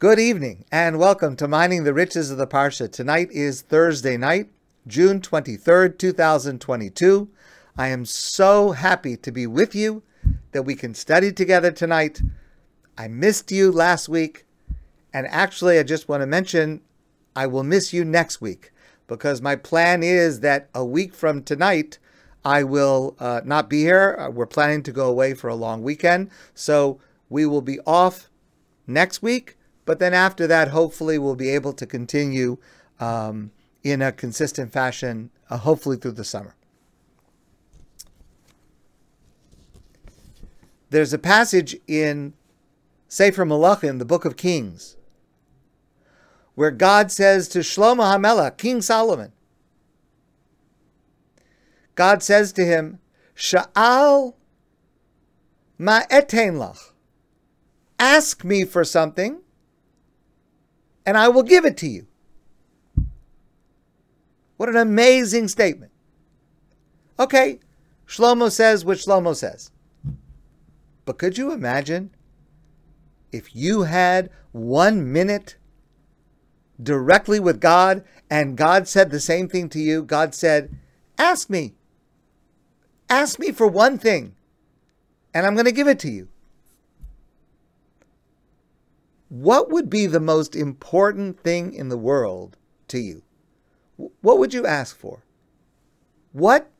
Good evening and welcome to Mining the Riches of the Parsha. Tonight is Thursday night, June 23rd, 2022. I am so happy to be with you that we can study together tonight. I missed you last week, and actually, I just want to mention I will miss you next week because my plan is that a week from tonight, I will uh, not be here. Uh, we're planning to go away for a long weekend. So we will be off next week, but then after that, hopefully, we'll be able to continue um, in a consistent fashion, uh, hopefully through the summer. There's a passage in Sefer Malachim, the book of Kings, where God says to Shlomo HaMelech, King Solomon, God says to him, Sha'al ma etein lach. Ask me for something, and I will give it to you. What an amazing statement. Okay, Shlomo says what Shlomo says. But could you imagine if you had one minute directly with God and God said the same thing to you? God said, Ask me. Ask me for one thing, and I'm going to give it to you. What would be the most important thing in the world to you? What would you ask for? What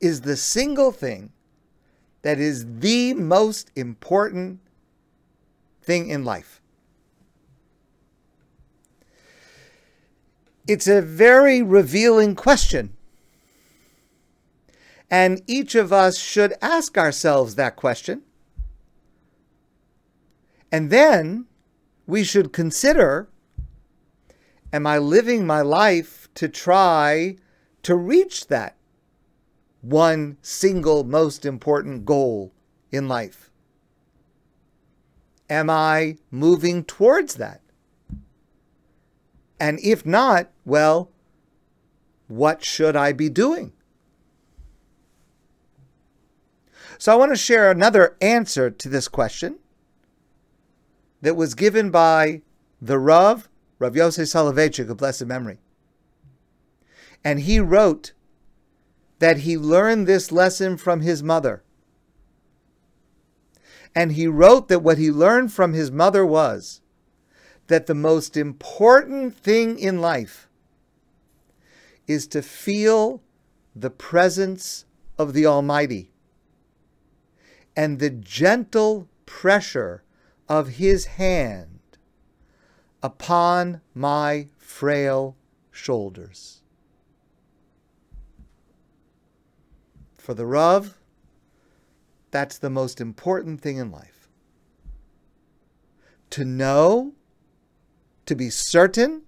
is the single thing that is the most important thing in life? It's a very revealing question. And each of us should ask ourselves that question. And then we should consider Am I living my life to try to reach that one single most important goal in life? Am I moving towards that? And if not, well, what should I be doing? So I want to share another answer to this question that was given by the Rav, Rav Yosef Soloveitchik of blessed memory. And he wrote that he learned this lesson from his mother. And he wrote that what he learned from his mother was that the most important thing in life is to feel the presence of the Almighty and the gentle pressure of his hand upon my frail shoulders. For the Rav, that's the most important thing in life. To know, to be certain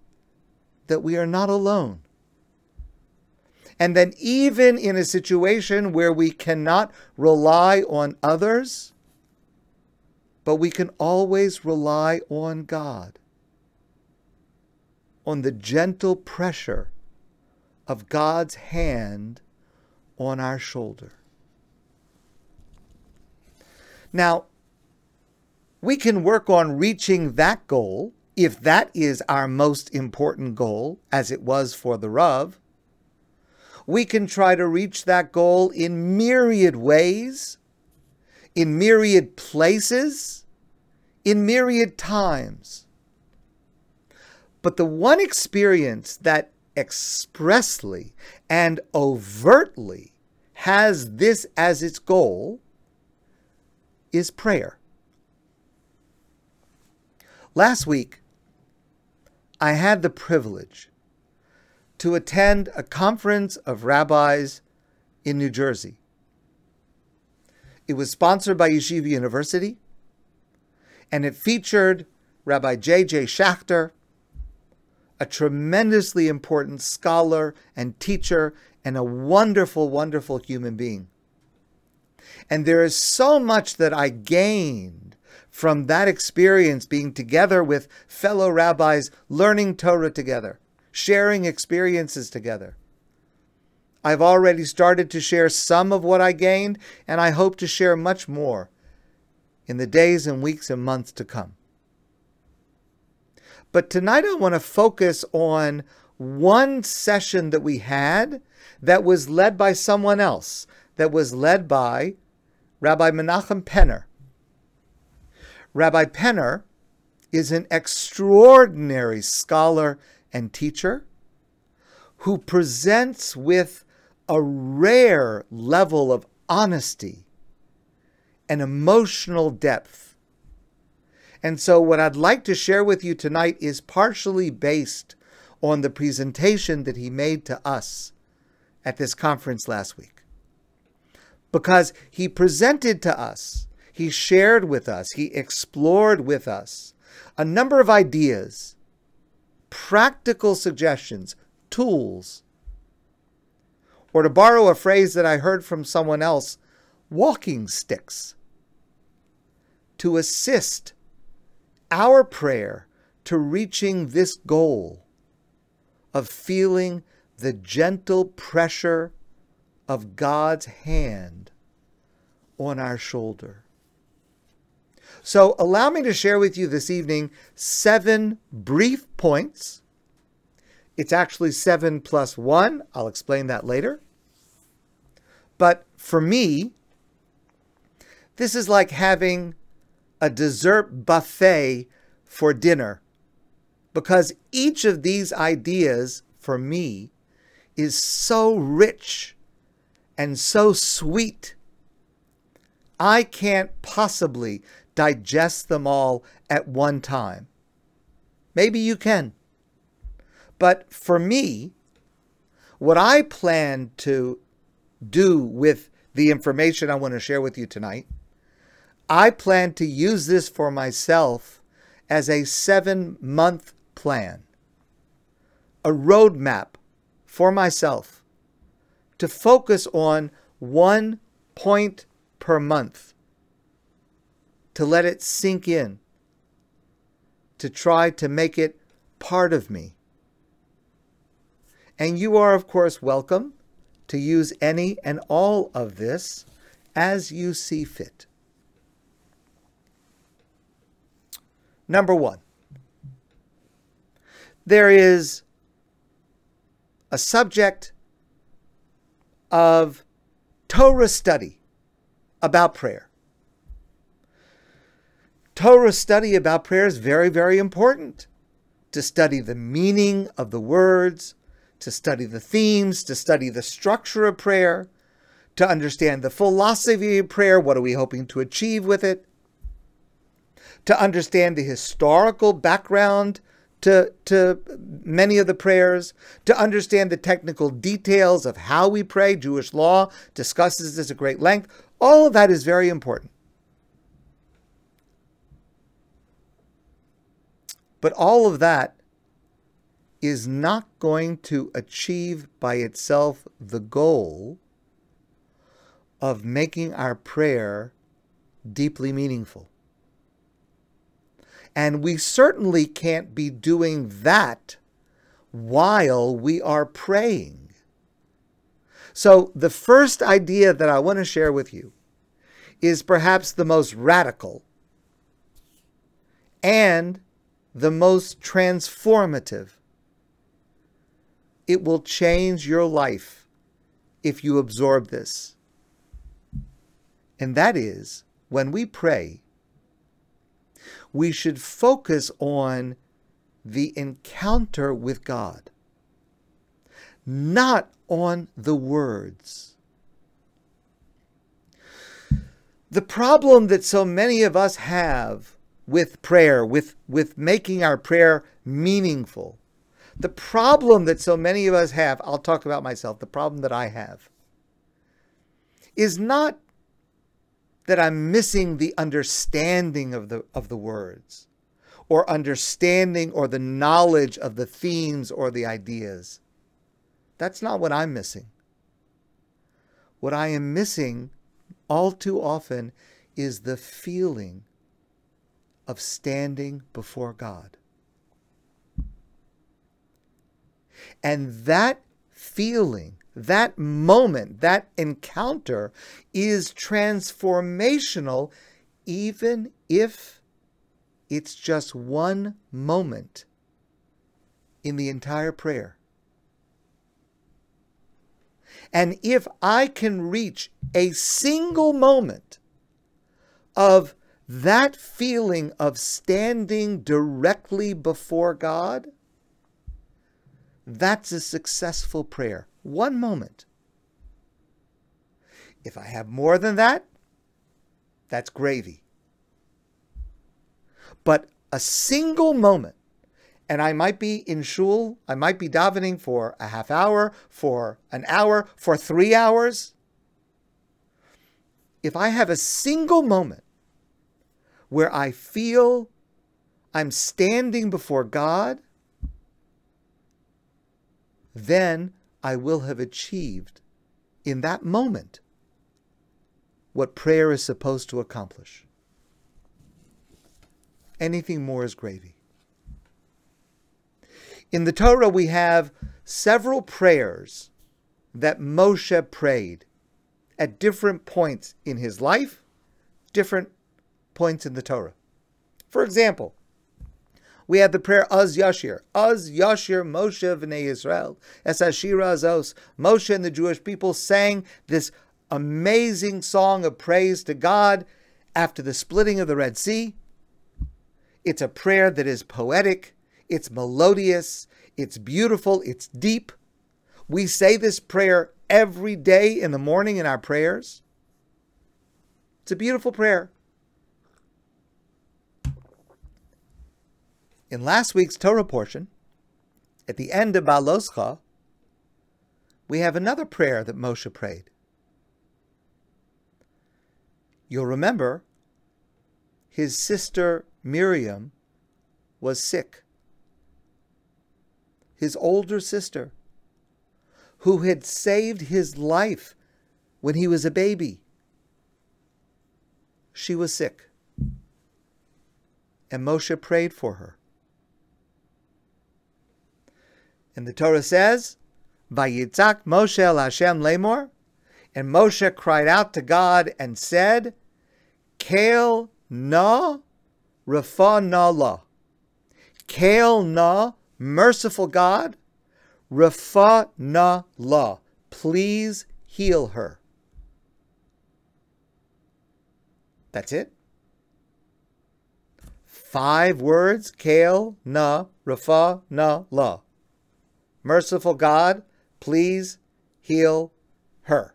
that we are not alone. And then, even in a situation where we cannot rely on others, but we can always rely on God, on the gentle pressure of God's hand on our shoulder. Now, we can work on reaching that goal if that is our most important goal, as it was for the Rav we can try to reach that goal in myriad ways, in myriad places, in myriad times. But the one experience that expressly and overtly has this as its goal is prayer. Last week, I had the privilege to attend a conference of rabbis in New Jersey. It was sponsored by Yeshiva University, and it featured Rabbi J.J. Schachter, a tremendously important scholar and teacher, and a wonderful, wonderful human being. And there is so much that I gained from that experience being together with fellow rabbis, learning Torah together sharing experiences together. I've already started to share some of what I gained, and I hope to share much more in the days and weeks and months to come. But tonight I want to focus on one session that we had that was led by someone else, that was led by Rabbi Menachem Penner. Rabbi Penner is an extraordinary scholar and teacher who presents with a rare level of honesty and emotional depth. And so, what I'd like to share with you tonight is partially based on the presentation that he made to us at this conference last week. Because he presented to us, he shared with us, he explored with us a number of ideas, practical suggestions, tools, or to borrow a phrase that I heard from someone else, walking sticks, to assist our prayer to reaching this goal of feeling the gentle pressure of God's hand on our shoulder. So, allow me to share with you this evening seven brief points. It's actually seven plus one. I'll explain that later. But for me, this is like having a dessert buffet for dinner because each of these ideas for me is so rich and so sweet. I can't possibly digest them all at one time. Maybe you can. But for me, what I plan to do with the information I want to share with you tonight, I plan to use this for myself as a seven month plan, a roadmap for myself to focus on one point per month, to let it sink in, to try to make it part of me. And you are, of course, welcome to use any and all of this as you see fit. Number one, there is a subject of Torah study about prayer. Torah study about prayer is very, very important. To study the meaning of the words, to study the themes, to study the structure of prayer, to understand the philosophy of prayer, what are we hoping to achieve with it, to understand the historical background to, to many of the prayers, to understand the technical details of how we pray. Jewish law discusses this at great length. All of that is very important. But all of that is not going to achieve by itself the goal of making our prayer deeply meaningful. And we certainly can't be doing that while we are praying. So, the first idea that I want to share with you is perhaps the most radical and the most transformative. It will change your life if you absorb this. And that is when we pray, we should focus on the encounter with God, not on the words. The problem that so many of us have with prayer, with, with making our prayer meaningful, the problem that so many of us have, I'll talk about myself, the problem that I have, is not that I'm missing the understanding of the, of the words, or understanding or the knowledge of the themes or the ideas. That's not what I'm missing. What I am missing all too often is the feeling of standing before God. And that feeling that moment, that encounter is transformational, even if it's just one moment in the entire prayer. And if I can reach a single moment of that feeling of standing directly before God, that's a successful prayer. One moment. If I have more than that, that's gravy. But a single moment, and I might be in shul, I might be davening for a half hour, for an hour, for three hours. If I have a single moment where I feel I'm standing before God, then I will have achieved in that moment what prayer is supposed to accomplish. Anything more is gravy. In the Torah, we have several prayers that Moshe prayed at different points in his life, different points in the Torah. For example, we have the prayer Az Yashir. Az Yashir Moshe v'nei Israel. Es Ashira Azos. Moshe and the Jewish people sang this amazing song of praise to God after the splitting of the Red Sea. It's a prayer that is poetic, it's melodious, it's beautiful, it's deep. We say this prayer every day in the morning in our prayers. It's a beautiful prayer. In last week's Torah portion, at the end of Beha'aloscha, we have another prayer that Moshe prayed. You'll remember his sister Miriam was sick. His older sister, who had saved his life when he was a baby, she was sick. And Moshe prayed for her. And the Torah says, Vayitzak Moshe el Hashem lemor, and Moshe cried out to God and said, Kael na rafa na la. Kael na, merciful God, rafa na la. Please heal her. That's it. Five words, Kael na rafa na la merciful God, please heal her.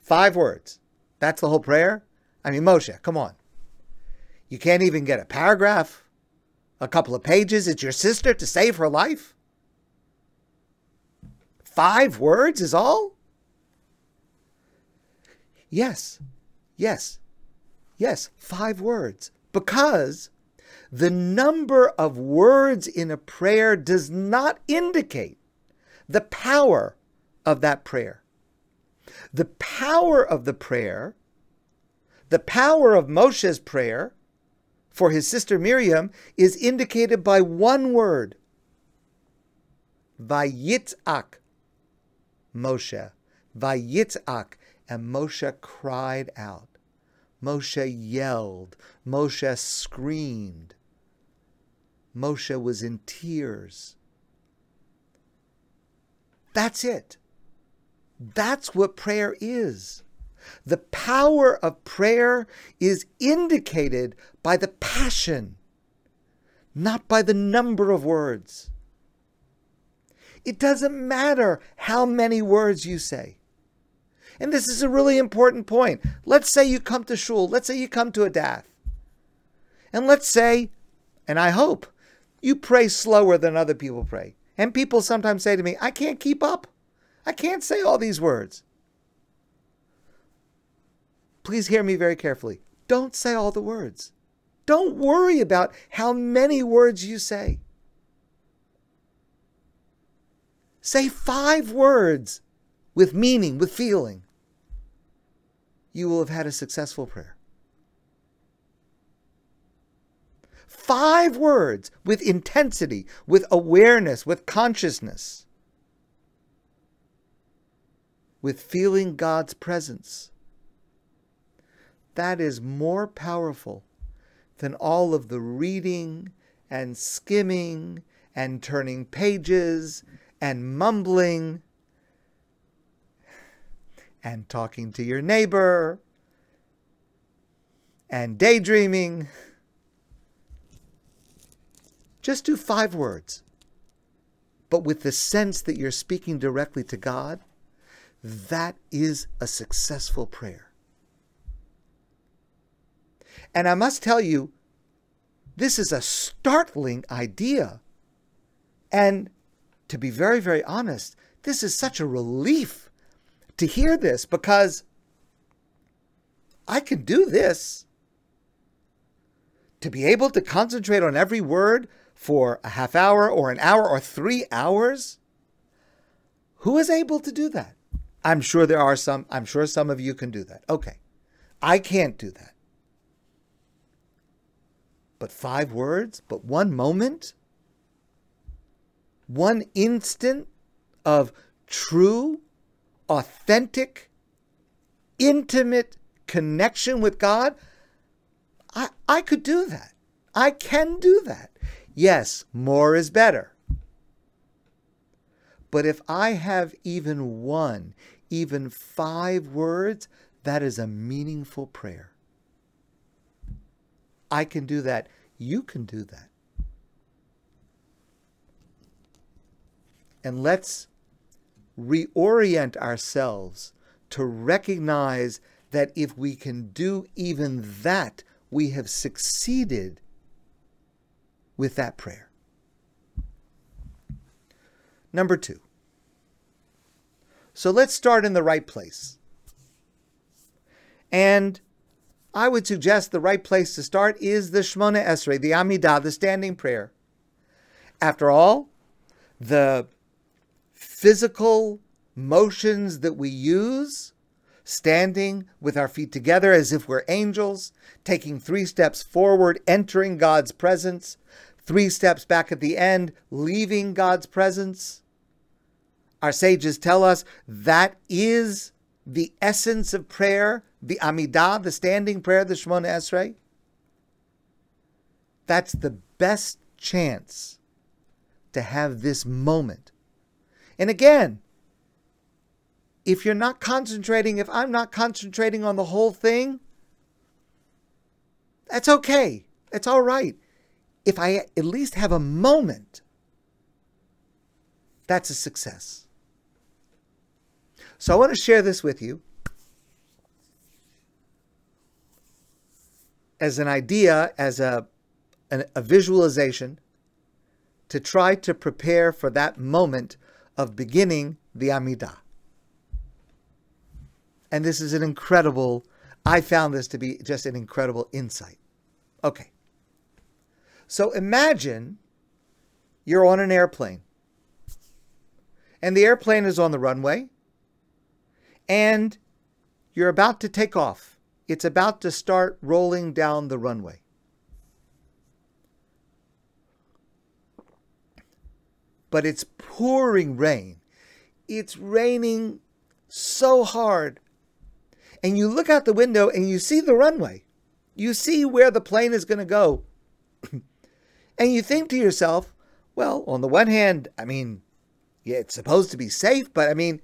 Five words. That's the whole prayer? I mean, Moshe, come on. You can't even get a paragraph, a couple of pages. It's your sister to save her life? Five words is all? Yes, yes, yes, five words. Because the number of words in a prayer does not indicate the power of that prayer. The power of the prayer, the power of Moshe's prayer for his sister Miriam is indicated by one word. Vayitzak, Moshe. Vayitzak. And Moshe cried out. Moshe yelled. Moshe screamed. Moshe was in tears. That's it. That's what prayer is. The power of prayer is indicated by the passion, not by the number of words. It doesn't matter how many words you say. And this is a really important point. Let's say you come to shul, let's say you come to a daf. And let's say, and I hope, you pray slower than other people pray. And people sometimes say to me, I can't keep up. I can't say all these words. Please hear me very carefully. Don't say all the words. Don't worry about how many words you say. Say five words with meaning, with feeling. You will have had a successful prayer. Five words with intensity, with awareness, with consciousness, with feeling God's presence. That is more powerful than all of the reading and skimming and turning pages and mumbling and talking to your neighbor and daydreaming. Just do five words, but with the sense that you're speaking directly to God. That is a successful prayer. And I must tell you, this is a startling idea. And to be very, very honest, this is such a relief to hear this because I can do this. To be able to concentrate on every word for a half hour or an hour or three hours? Who is able to do that? I'm sure there are some, I'm sure some of you can do that. Okay. I can't do that. But five words, but one moment, one instant of true, authentic, intimate connection with God, I, I could do that. I can do that. Yes, more is better. But if I have even one, even five words, that is a meaningful prayer. I can do that. You can do that. And let's reorient ourselves to recognize that if we can do even that, we have succeeded with that prayer. Number two. So let's start in the right place. And I would suggest the right place to start is the Shemona Esrei, the Amidah, the standing prayer. After all, the physical motions that we use, standing with our feet together as if we're angels, taking three steps forward, entering God's presence, three steps back at the end, leaving God's presence. Our sages tell us that is the essence of prayer, the Amidah, the standing prayer, the Shemona Esrei. That's the best chance to have this moment and again, if you're not concentrating, if I'm not concentrating on the whole thing, that's okay. It's all right. If I at least have a moment, that's a success. So I want to share this with you as an idea, as a, an, a visualization to try to prepare for that moment of beginning the Amidah. And this is an incredible, I found this to be just an incredible insight. Okay. So imagine you're on an airplane, and the airplane is on the runway, and you're about to take off. It's about to start rolling down the runway. but it's pouring rain. It's raining so hard. And you look out the window and you see the runway. You see where the plane is going to go. and you think to yourself, well, on the one hand, I mean, yeah, it's supposed to be safe, but I mean,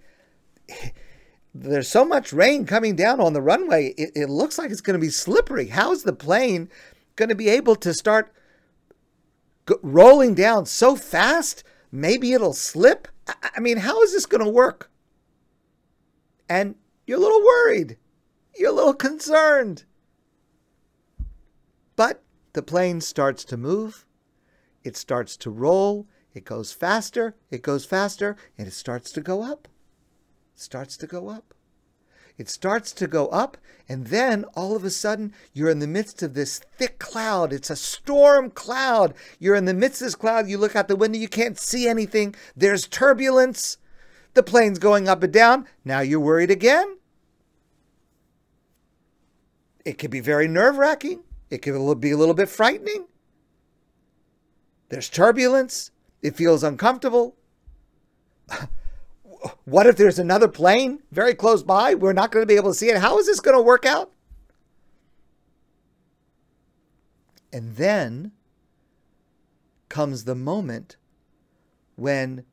there's so much rain coming down on the runway, it, it looks like it's going to be slippery. How's the plane going to be able to start rolling down so fast maybe it'll slip. I mean, how is this going to work? And you're a little worried. You're a little concerned. But the plane starts to move. It starts to roll. It goes faster. It goes faster. And it starts to go up. It starts to go up. It starts to go up, and then all of a sudden, you're in the midst of this thick cloud. It's a storm cloud. You're in the midst of this cloud. You look out the window, you can't see anything. There's turbulence. The plane's going up and down. Now you're worried again. It could be very nerve wracking. It could be a little bit frightening. There's turbulence. It feels uncomfortable. what if there's another plane very close by? We're not going to be able to see it. How is this going to work out? And then comes the moment when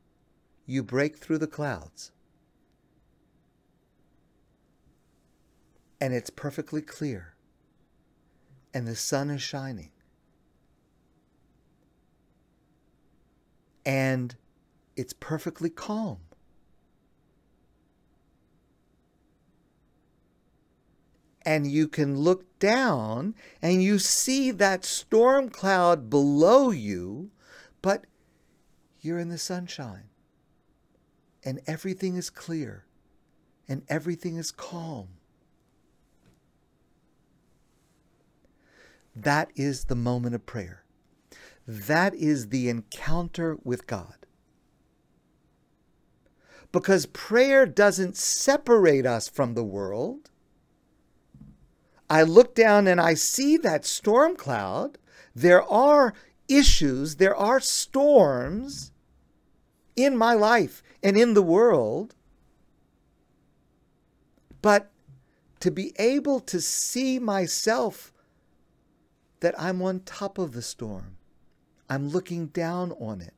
you break through the clouds and it's perfectly clear and the sun is shining and it's perfectly calm. And you can look down and you see that storm cloud below you, but you're in the sunshine and everything is clear and everything is calm. That is the moment of prayer. That is the encounter with God. Because prayer doesn't separate us from the world. I look down and I see that storm cloud. There are issues, there are storms in my life and in the world. But to be able to see myself that I'm on top of the storm, I'm looking down on it.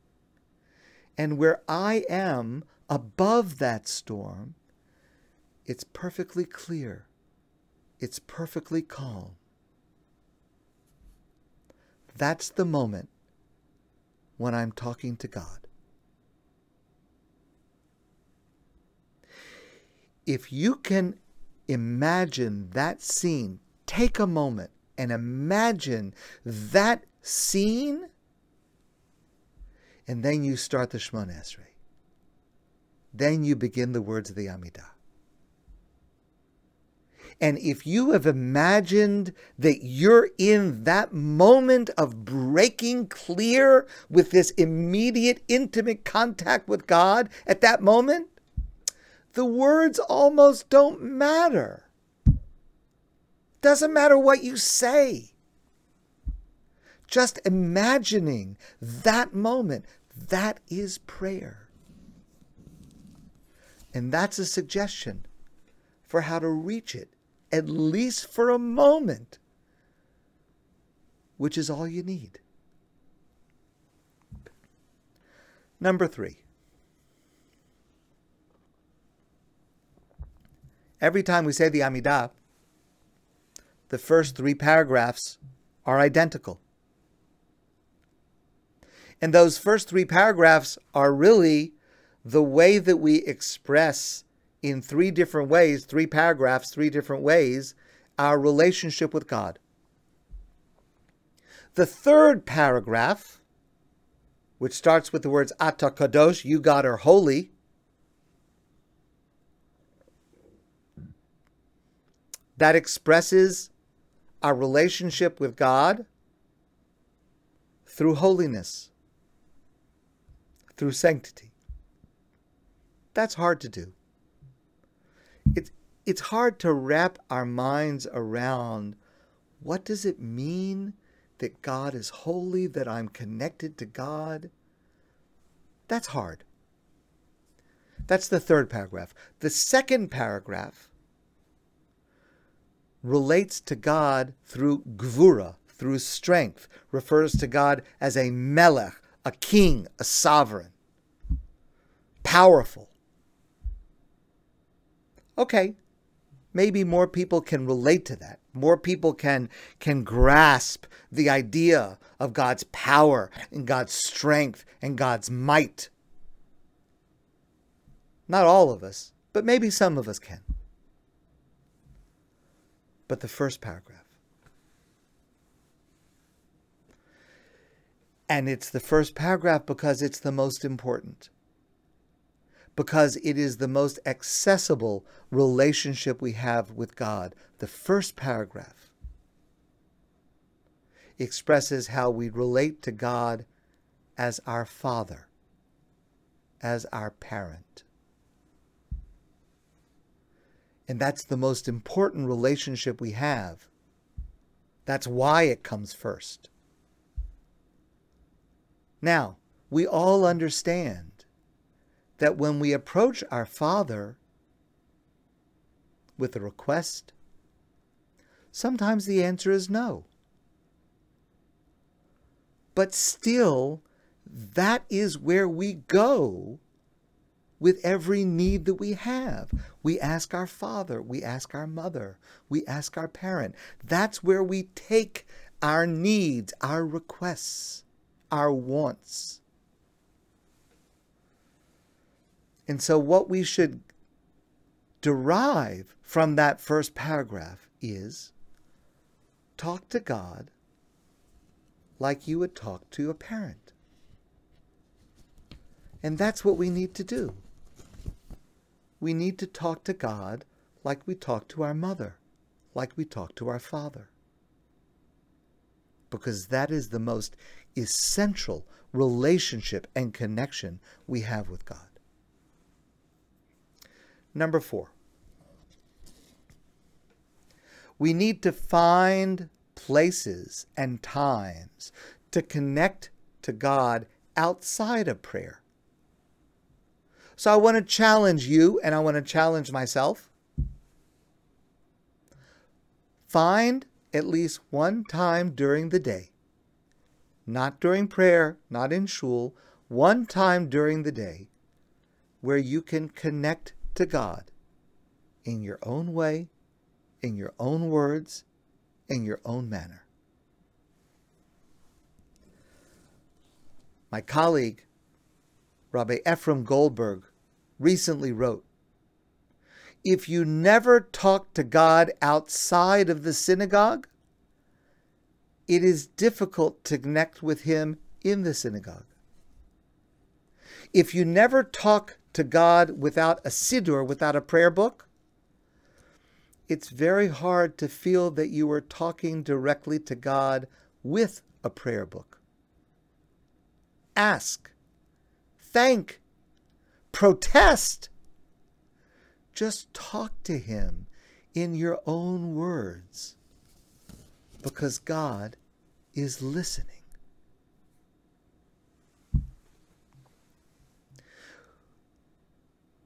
And where I am above that storm, it's perfectly clear, it's perfectly calm. That's the moment when I'm talking to God. if you can imagine that scene, take a moment and imagine that scene, and then you start the Shemona Esrei. Then you begin the words of the Amidah. And if you have imagined that you're in that moment of breaking clear with this immediate, intimate contact with God at that moment, the words almost don't matter. Doesn't matter what you say. Just imagining that moment, that is prayer. And that's a suggestion for how to reach it, at least for a moment, which is all you need. Number three. Every time we say the Amidah, the first three paragraphs are identical. And those first three paragraphs are really the way that we express in three different ways, three paragraphs, three different ways, our relationship with God. The third paragraph, which starts with the words Ata Kadosh, you God are holy, that expresses our relationship with God through holiness, through sanctity. That's hard to do. It's, it's hard to wrap our minds around what does it mean that God is holy, that I'm connected to God? That's hard. That's the third paragraph. The second paragraph relates to God through gvura, through strength, refers to God as a melech, a king, a sovereign, powerful. Okay, maybe more people can relate to that. More people can can grasp the idea of God's power and God's strength and God's might. Not all of us, but maybe some of us can but the first paragraph. And it's the first paragraph because it's the most important. Because it is the most accessible relationship we have with God. The first paragraph expresses how we relate to God as our Father, as our parent. And that's the most important relationship we have. That's why it comes first. Now, we all understand that when we approach our Father with a request, sometimes the answer is no. But still, that is where we go with every need that we have. We ask our father, we ask our mother, we ask our parent. That's where we take our needs, our requests, our wants. And so, what we should derive from that first paragraph is talk to God like you would talk to a parent. And that's what we need to do. We need to talk to God like we talk to our mother, like we talk to our father. Because that is the most essential relationship and connection we have with God. Number four, we need to find places and times to connect to God outside of prayer. So I want to challenge you and I want to challenge myself. Find at least one time during the day, not during prayer, not in shul, one time during the day where you can connect to God in your own way, in your own words, in your own manner. My colleague, Rabbi Ephraim Goldberg, recently wrote If you never talk to God outside of the synagogue, it is difficult to connect with Him in the synagogue. If you never talk to God without a siddur, without a prayer book, it's very hard to feel that you are talking directly to God with a prayer book. Ask, thank, protest. Just talk to Him in your own words because God is listening.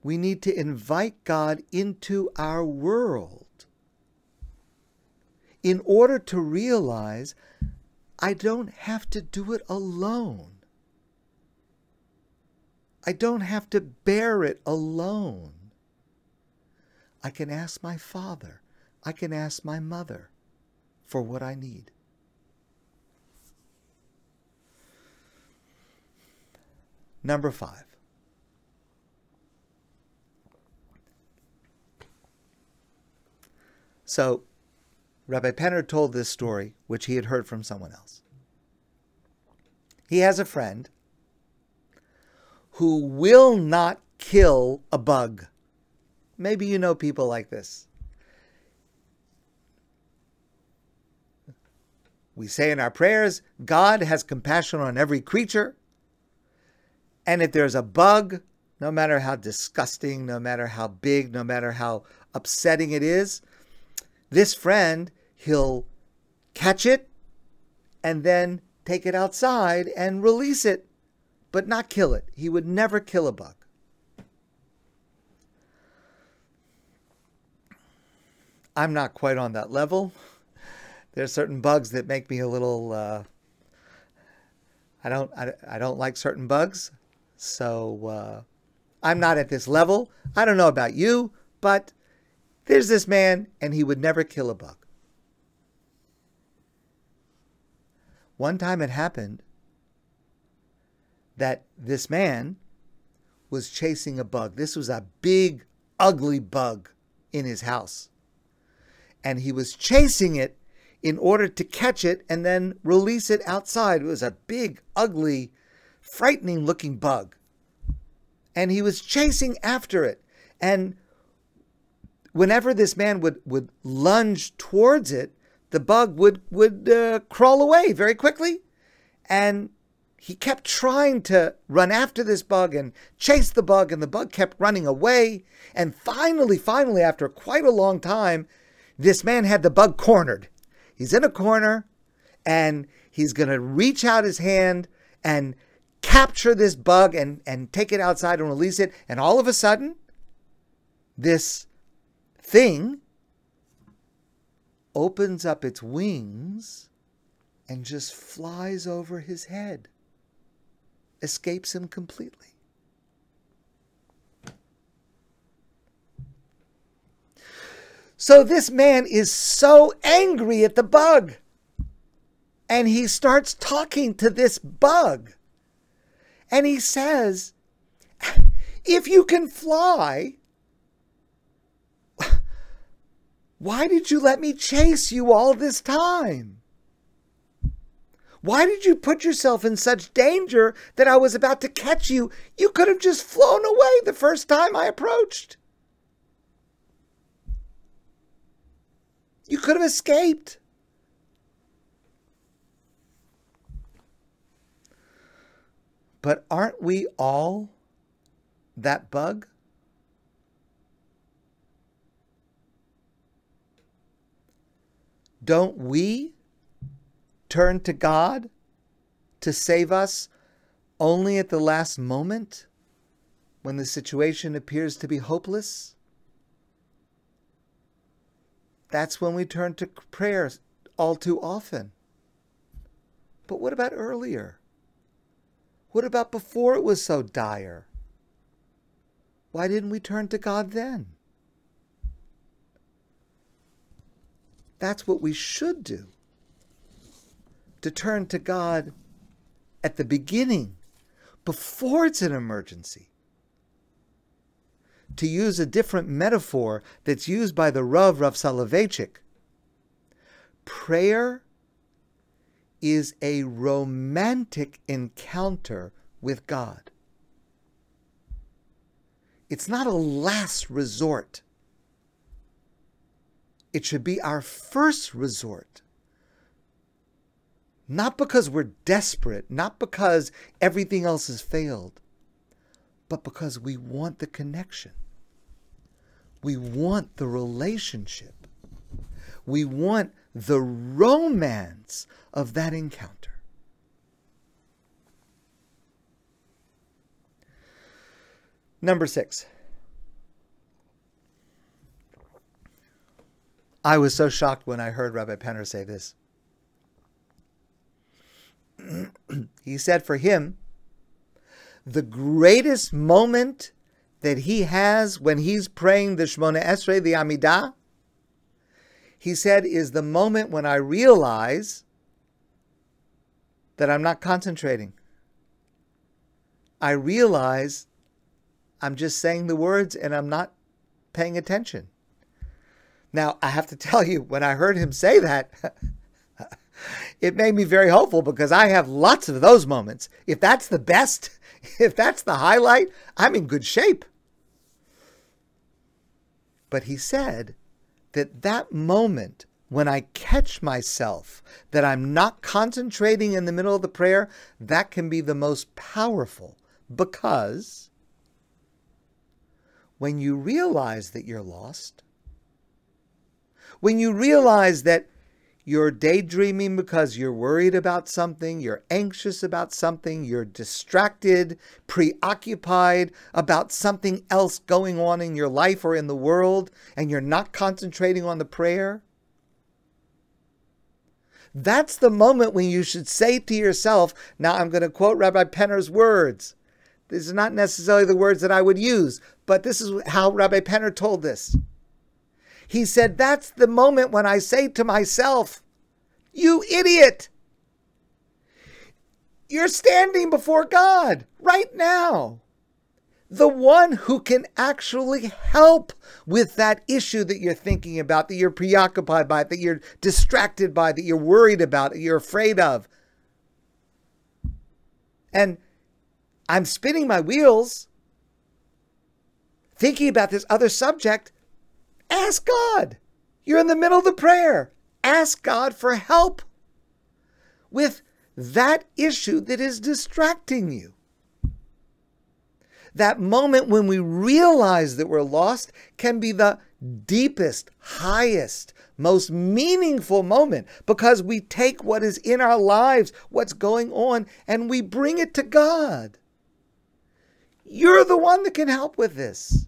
We need to invite God into our world in order to realize I don't have to do it alone. I don't have to bear it alone. I can ask my father, I can ask my mother for what I need. Number five. So Rabbi Penner told this story, which he had heard from someone else. He has a friend who will not kill a bug. Maybe you know people like this. We say in our prayers, God has compassion on every creature. And if there's a bug, no matter how disgusting, no matter how big, no matter how upsetting it is, this friend he'll catch it and then take it outside and release it, but not kill it. He would never kill a bug. I'm not quite on that level. There's certain bugs that make me a little. Uh, I don't. I, I don't like certain bugs, so uh, I'm not at this level. I don't know about you, but there's this man, and he would never kill a bug. One time it happened that this man was chasing a bug. This was a big, ugly bug in his house. And he was chasing it in order to catch it and then release it outside. It was a big, ugly, frightening looking bug. And he was chasing after it. And whenever this man would, would lunge towards it, the bug would would uh, crawl away very quickly, and he kept trying to run after this bug and chase the bug, and the bug kept running away. And finally, finally, after quite a long time, this man had the bug cornered. He's in a corner, and he's going to reach out his hand and capture this bug and, and take it outside and release it. And all of a sudden, this thing opens up its wings and just flies over his head. escapes him completely. So this man is so angry at the bug. And he starts talking to this bug. And he says, If you can fly, why did you let me chase you all this time? Why did you put yourself in such danger that I was about to catch you? You could have just flown away the first time I approached. You could have escaped. But aren't we all that bug? Don't we turn to God to save us only at the last moment when the situation appears to be hopeless? That's when we turn to prayer all too often. But what about earlier? What about before it was so dire? Why didn't we turn to God then? That's what we should do to turn to God at the beginning, before it's an emergency. To use a different metaphor that's used by the Rav, Rav Soloveitchik, prayer is a romantic encounter with God. It's not a last resort. It should be our first resort not because we're desperate, not because everything else has failed, but because we want the connection. We want the relationship. We want the romance of that encounter. Number six. I was so shocked when I heard Rabbi Penner say this. he said for him, the greatest moment that he has when he's praying the Shemona Esrei, the Amidah, he said, is the moment when I realize that I'm not concentrating. I realize I'm just saying the words and I'm not paying attention. Now, I have to tell you, when I heard him say that, it made me very hopeful because I have lots of those moments. If that's the best, if that's the highlight, I'm in good shape. But he said that that moment when I catch myself that I'm not concentrating in the middle of the prayer, that can be the most powerful because when you realize that you're lost, when you realize that you're daydreaming because you're worried about something, you're anxious about something, you're distracted, preoccupied about something else going on in your life or in the world, and you're not concentrating on the prayer. That's the moment when you should say to yourself, now I'm going to quote Rabbi Penner's words. These are not necessarily the words that I would use, but this is how Rabbi Penner told this. He said, That's the moment when I say to myself, You idiot! You're standing before God right now. The one who can actually help with that issue that you're thinking about, that you're preoccupied by, that you're distracted by, that you're worried about, that you're afraid of. And I'm spinning my wheels thinking about this other subject Ask God. You're in the middle of the prayer. Ask God for help with that issue that is distracting you. That moment when we realize that we're lost can be the deepest, highest, most meaningful moment because we take what is in our lives, what's going on, and we bring it to God. You're the one that can help with this.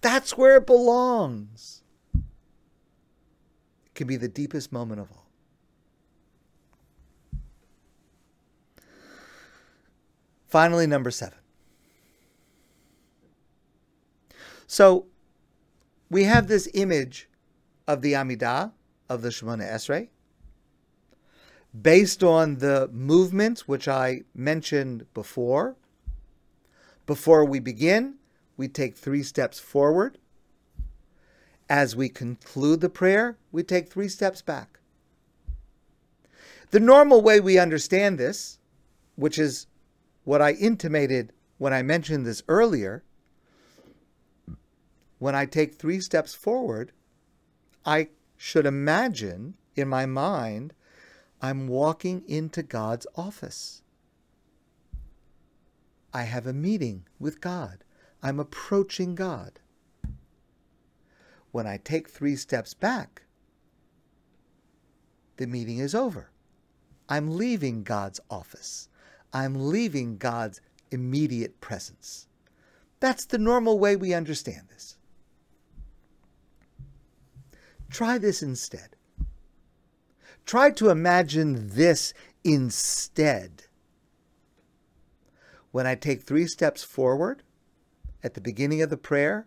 That's where it belongs. It can be the deepest moment of all. Finally, number seven. So we have this image of the Amidah, of the Shemona Esrei, based on the movements which I mentioned before. Before we begin, we take three steps forward. As we conclude the prayer, we take three steps back. The normal way we understand this, which is what I intimated when I mentioned this earlier, when I take three steps forward, I should imagine in my mind I'm walking into God's office. I have a meeting with God. I'm approaching God. When I take three steps back, the meeting is over. I'm leaving God's office. I'm leaving God's immediate presence. That's the normal way we understand this. Try this instead. Try to imagine this instead. When I take three steps forward at the beginning of the prayer,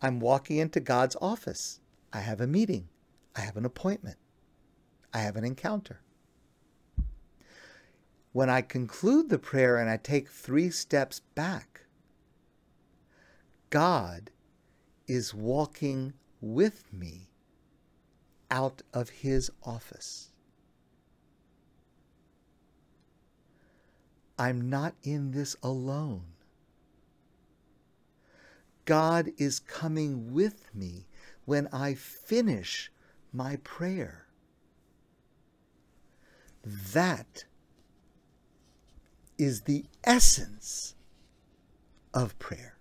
I'm walking into God's office. I have a meeting. I have an appointment. I have an encounter. When I conclude the prayer and I take three steps back, God is walking with me out of his office. I'm not in this alone. God is coming with me when I finish my prayer. That is the essence of prayer.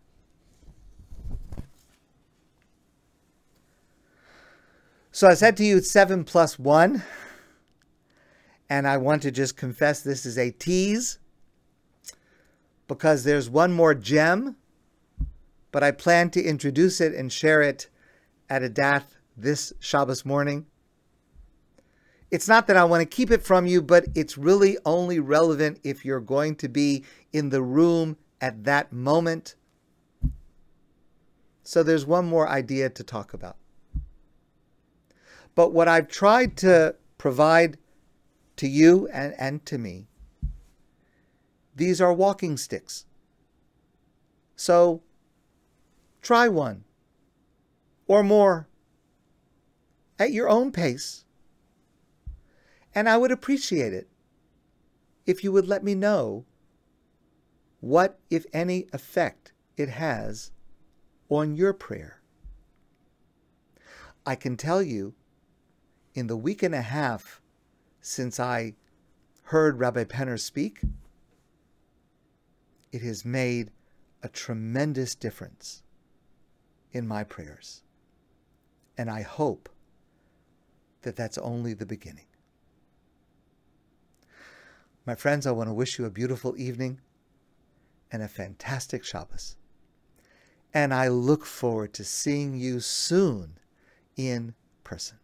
So I said to you, it's seven plus one. And I want to just confess this is a tease because there's one more gem, but I plan to introduce it and share it at a dath this Shabbos morning. It's not that I want to keep it from you, but it's really only relevant if you're going to be in the room at that moment. So there's one more idea to talk about. But what I've tried to provide to you and, and to me, these are walking sticks. So try one or more at your own pace. And I would appreciate it if you would let me know what, if any, effect it has on your prayer. I can tell you in the week and a half since I heard Rabbi Penner speak, it has made a tremendous difference in my prayers. And I hope that that's only the beginning. My friends, I want to wish you a beautiful evening and a fantastic Shabbos. And I look forward to seeing you soon in person.